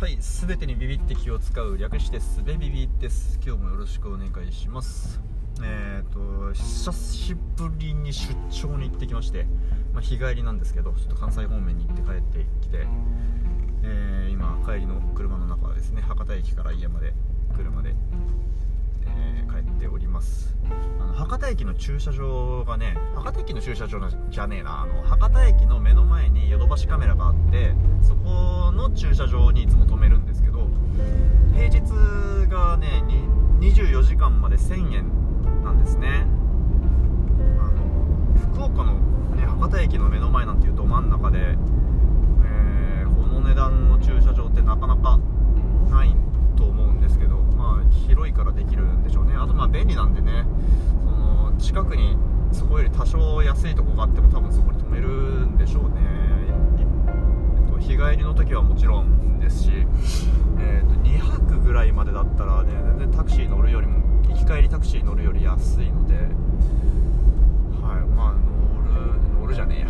はい、すべてにビビって気を使う略してすべビビです。今日もよろしくお願いします。えっ、と久しぶりに出張に行ってきまして、まあ、日帰りなんですけど、ちょっと関西方面に行って帰ってきて、えー今帰りの車の中はですね、博多駅から家まで車で、えー帰っております。あの博多駅の駐車場がね、博多駅の駐車場じゃねえな、あの博多駅の目の前にヨドバシカメラがあって、そこの駐車場にいつも止めるんですけど、平日がね24時間まで1000円なんですねあの福岡の、ね、博多駅の目の前なんていうど真ん中で、えーこの値段の駐車場ってなかなかないんでと思うんですけど、まあ、広いからできるんでしょうね。あとまあ便利なんでねその近くにそこより多少安いとこがあっても多分そこに止めるんでしょうね。えっと日帰りの時はもちろんですし、えー、と2泊ぐらいまでだったらね全然タクシー乗るよりも行き帰りタクシー乗るより安いのではいまあ乗る乗るじゃねえや。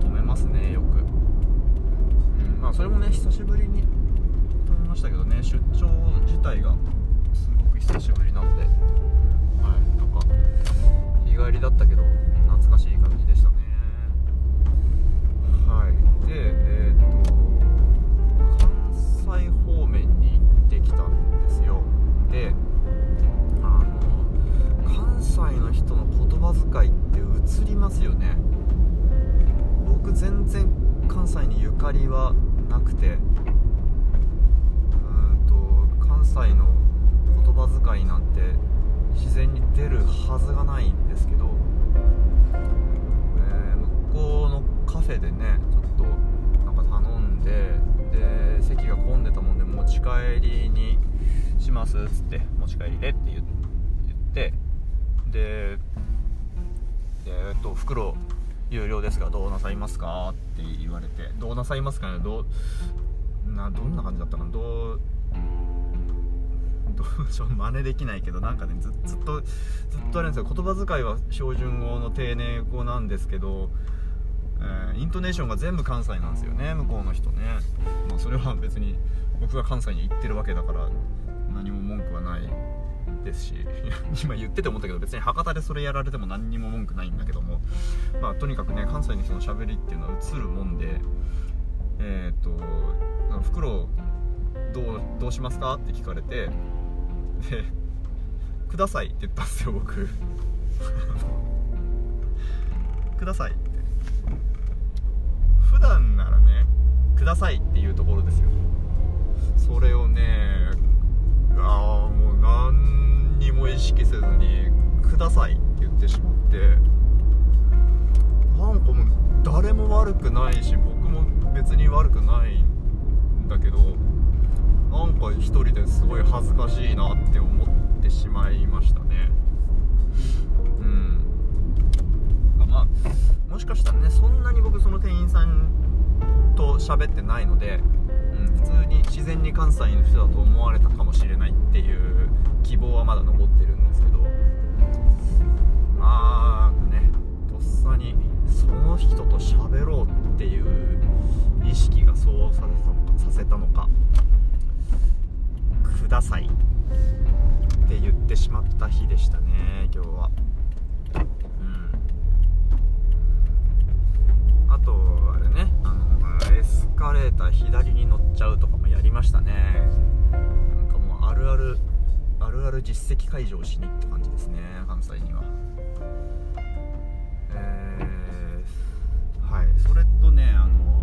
止めますねよく、まあそれもね久しぶりにましたけどね出張自体がすごく久しぶりなのではいなんか日帰りだったけど懐かしい感じでしたね。はいでえっ、と関西方面に行ってきたんですよ。であの関西の人の言葉遣いって映りますよね。僕全然関西にゆかりはなくて出るはずがないんですけど、えー向こうのカフェでねちょっとなんか頼んでで席が混んでたもんで持ち帰りにしますっつって持ち帰りでって言ってででえっと袋有料ですがどうなさいますか？って言われてどうなさいますかね？どうなどんな感じだったかな？どうどうちょ真似できないけどなんかねずずっとずっとあれなんですよ。言葉遣いは標準語の丁寧語なんですけど、えーイントネーションが全部関西なんですよね向こうの人ね。まあそれは別に僕が関西に行ってるわけだから何も文句はないですし 今言ってて思ったけど別に博多でそれやられても何にも文句ないんだけどもまあとにかくね関西の人の喋りっていうのは映るもんでえーっと袋どうどうしますか？って聞かれてで 「ください」って言ったんですよ僕。ください。って普段ならね「ください」っていうところですよ。それをねああもう何にも意識せずに「ください」って言ってしまってなんかもう誰も悪くないし僕も別に悪くないんだけどなんか一人ですごい恥ずかしいなって思ってしまいましたね。うん。まあもしかしたらねそんなに僕その店員さんと喋ってないので、うん、普通に自然に関西の人だと思われたかもしれないっていう希望はまだ残ってるんですけどまあねとっさにその人と喋ろうっていう意識がそうさせたのかさせたのか。ください。って言ってしまった日でしたね今日は。うん。あとあれねあのエスカレーター左に乗っちゃうとかもやりましたね。なんかもうあるあるあるある実績解除をしにって感じですね関西には。えーはい。それとねあの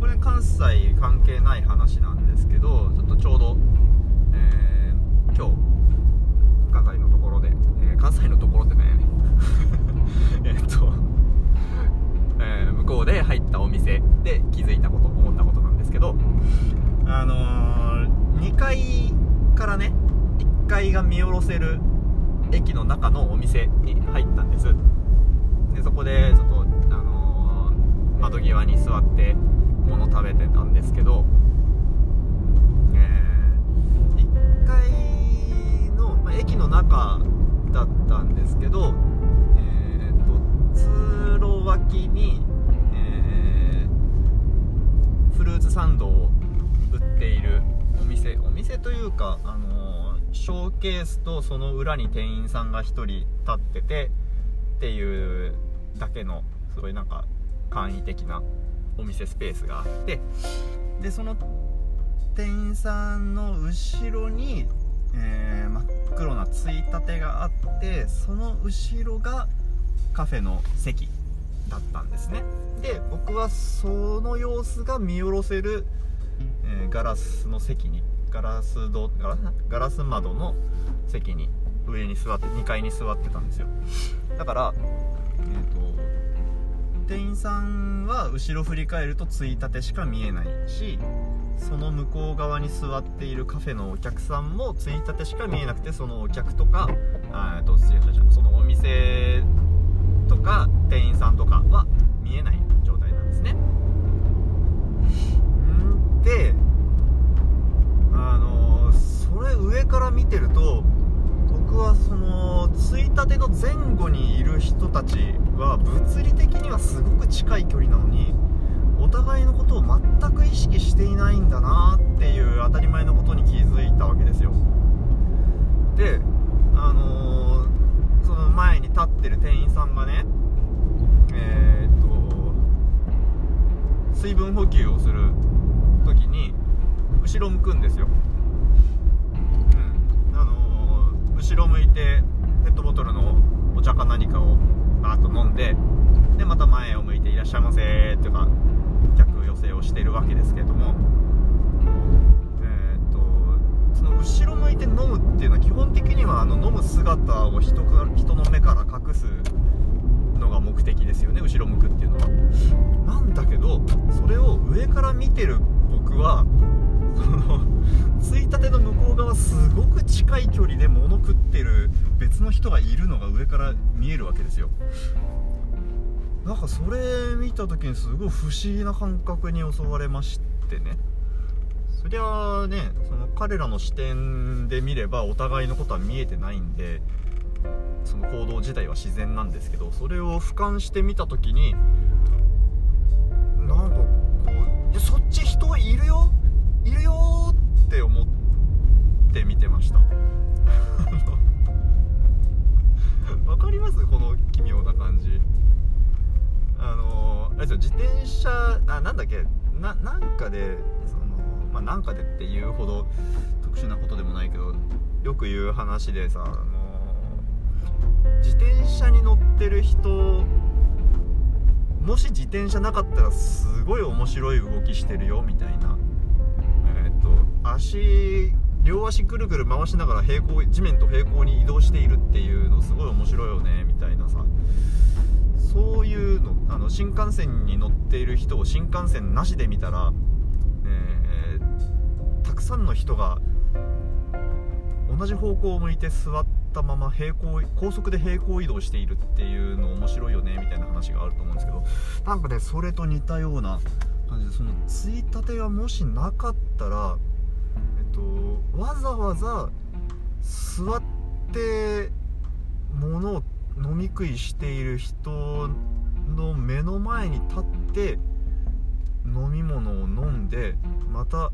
これ関西関係ない話なんですけどちょっとちょうど、えー今日関西のところで、えー関西のところでね えっと、えー向こうで入ったお店で気づいたこと思ったことなんですけどあのー2階からね1階が見下ろせる駅の中のお店に入ったんです。でそこでちょっと、あのー窓際に座って物食べてたんですけど、え1階の、まあ駅の中だったんですけど、えー、と通路脇に、えーフルーツサンドを売っているお店お店というかあのショーケースとその裏に店員さんが1人立っててっていうだけのすごいなんか簡易的なお店スペースがあってでその店員さんの後ろに、えー、真っ黒なついたてがあってその後ろがカフェの席だったんですね。で僕はその様子が見下ろせる、えー、ガラスの席にガラスドガラス窓の席に上に座って2階に座ってたんですよ。だからえっ、ー、と店員さんは後ろ振り返るとついたてしか見えないしその向こう側に座っているカフェのお客さんもついたてしか見えなくてそのお客とかあとそのお店とか店員さんとかは見えない状態なんですねんであのそれ上から見てると僕はそのついたての前後にいる人たちは物理的にはすごく近い距離なのにお互いのことを全く意識していないんだなっていう当たり前のことに気づいたわけですよ。であのー、その前に立ってる店員さんがねえー、っと水分補給をする時に後ろ向くんですよ、うん。あのー、後ろ向いて茶か何かをバーッと飲んででまた前を向いて「いらっしゃいませ」とか客寄せをしているわけですけれども、えーと、その後ろ向いて飲むっていうのは基本的にはあの飲む姿を人か人の目から隠すのが目的ですよね後ろ向くっていうのは。なんだけどそれを上から見てる僕はそのついたての向こう側すごく近い距離で物食ってる別の人がいるのが上から見えるわけですよ。なんかそれ見た時にすごい不思議な感覚に襲われましてね。そりゃあねその彼らの視点で見ればお互いのことは見えてないんでその行動自体は自然なんですけどそれを俯瞰してみた時になんかこうそっち人いるよって見てました。わかります？この奇妙な感じ。あのあれですよ自転車あなんだっけ？ななんかでそのまあなんかでっていうほど特殊なことでもないけどよく言う話でさあの自転車に乗ってる人もし自転車なかったらすごい面白い動きしてるよみたいな。えっ、ー、と足両足ぐるぐる回しながら平行地面と平行に移動しているっていうのすごい面白いよねみたいなさ。そういうのあの新幹線に乗っている人を新幹線なしで見たら、えー、たくさんの人が同じ方向を向いて座ったまま平行高速で平行移動しているっていうの面白いよねみたいな話があると思うんですけどなんかねそれと似たような感じでそのついたてがもしなかったら、わざわざ座って物を飲み食いしている人の目の前に立って飲み物を飲んでまた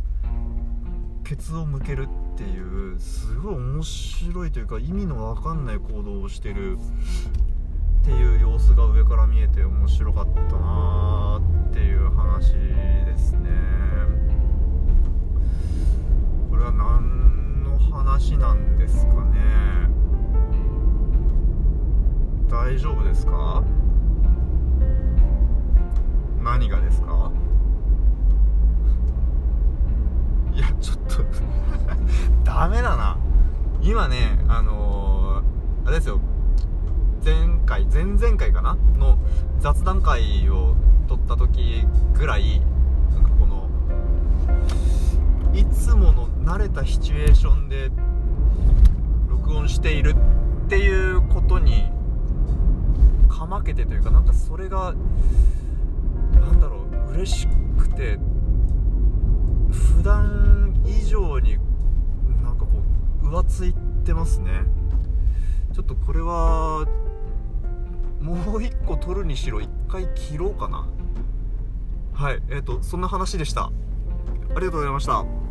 ケツを向けるっていうすごい面白いというか意味の分かんない行動をしてるっていう様子が上から見えて面白かったなーっていう話ですね。これは何の話なんですかね。大丈夫ですか？何がですか？いやちょっと ダメだな。今ねあのー、あれですよ。前回前々回かな？の雑談会を撮った時ぐらい慣れたシチュエーションで録音しているっていうことにかまけてというかなんかそれがなんだろう嬉しくて普段以上になんかこう浮ついてますね。ちょっとこれはもう1個取るにしろ1回切ろうかな。はいえっ、ー、とそんな話でした。ありがとうございました。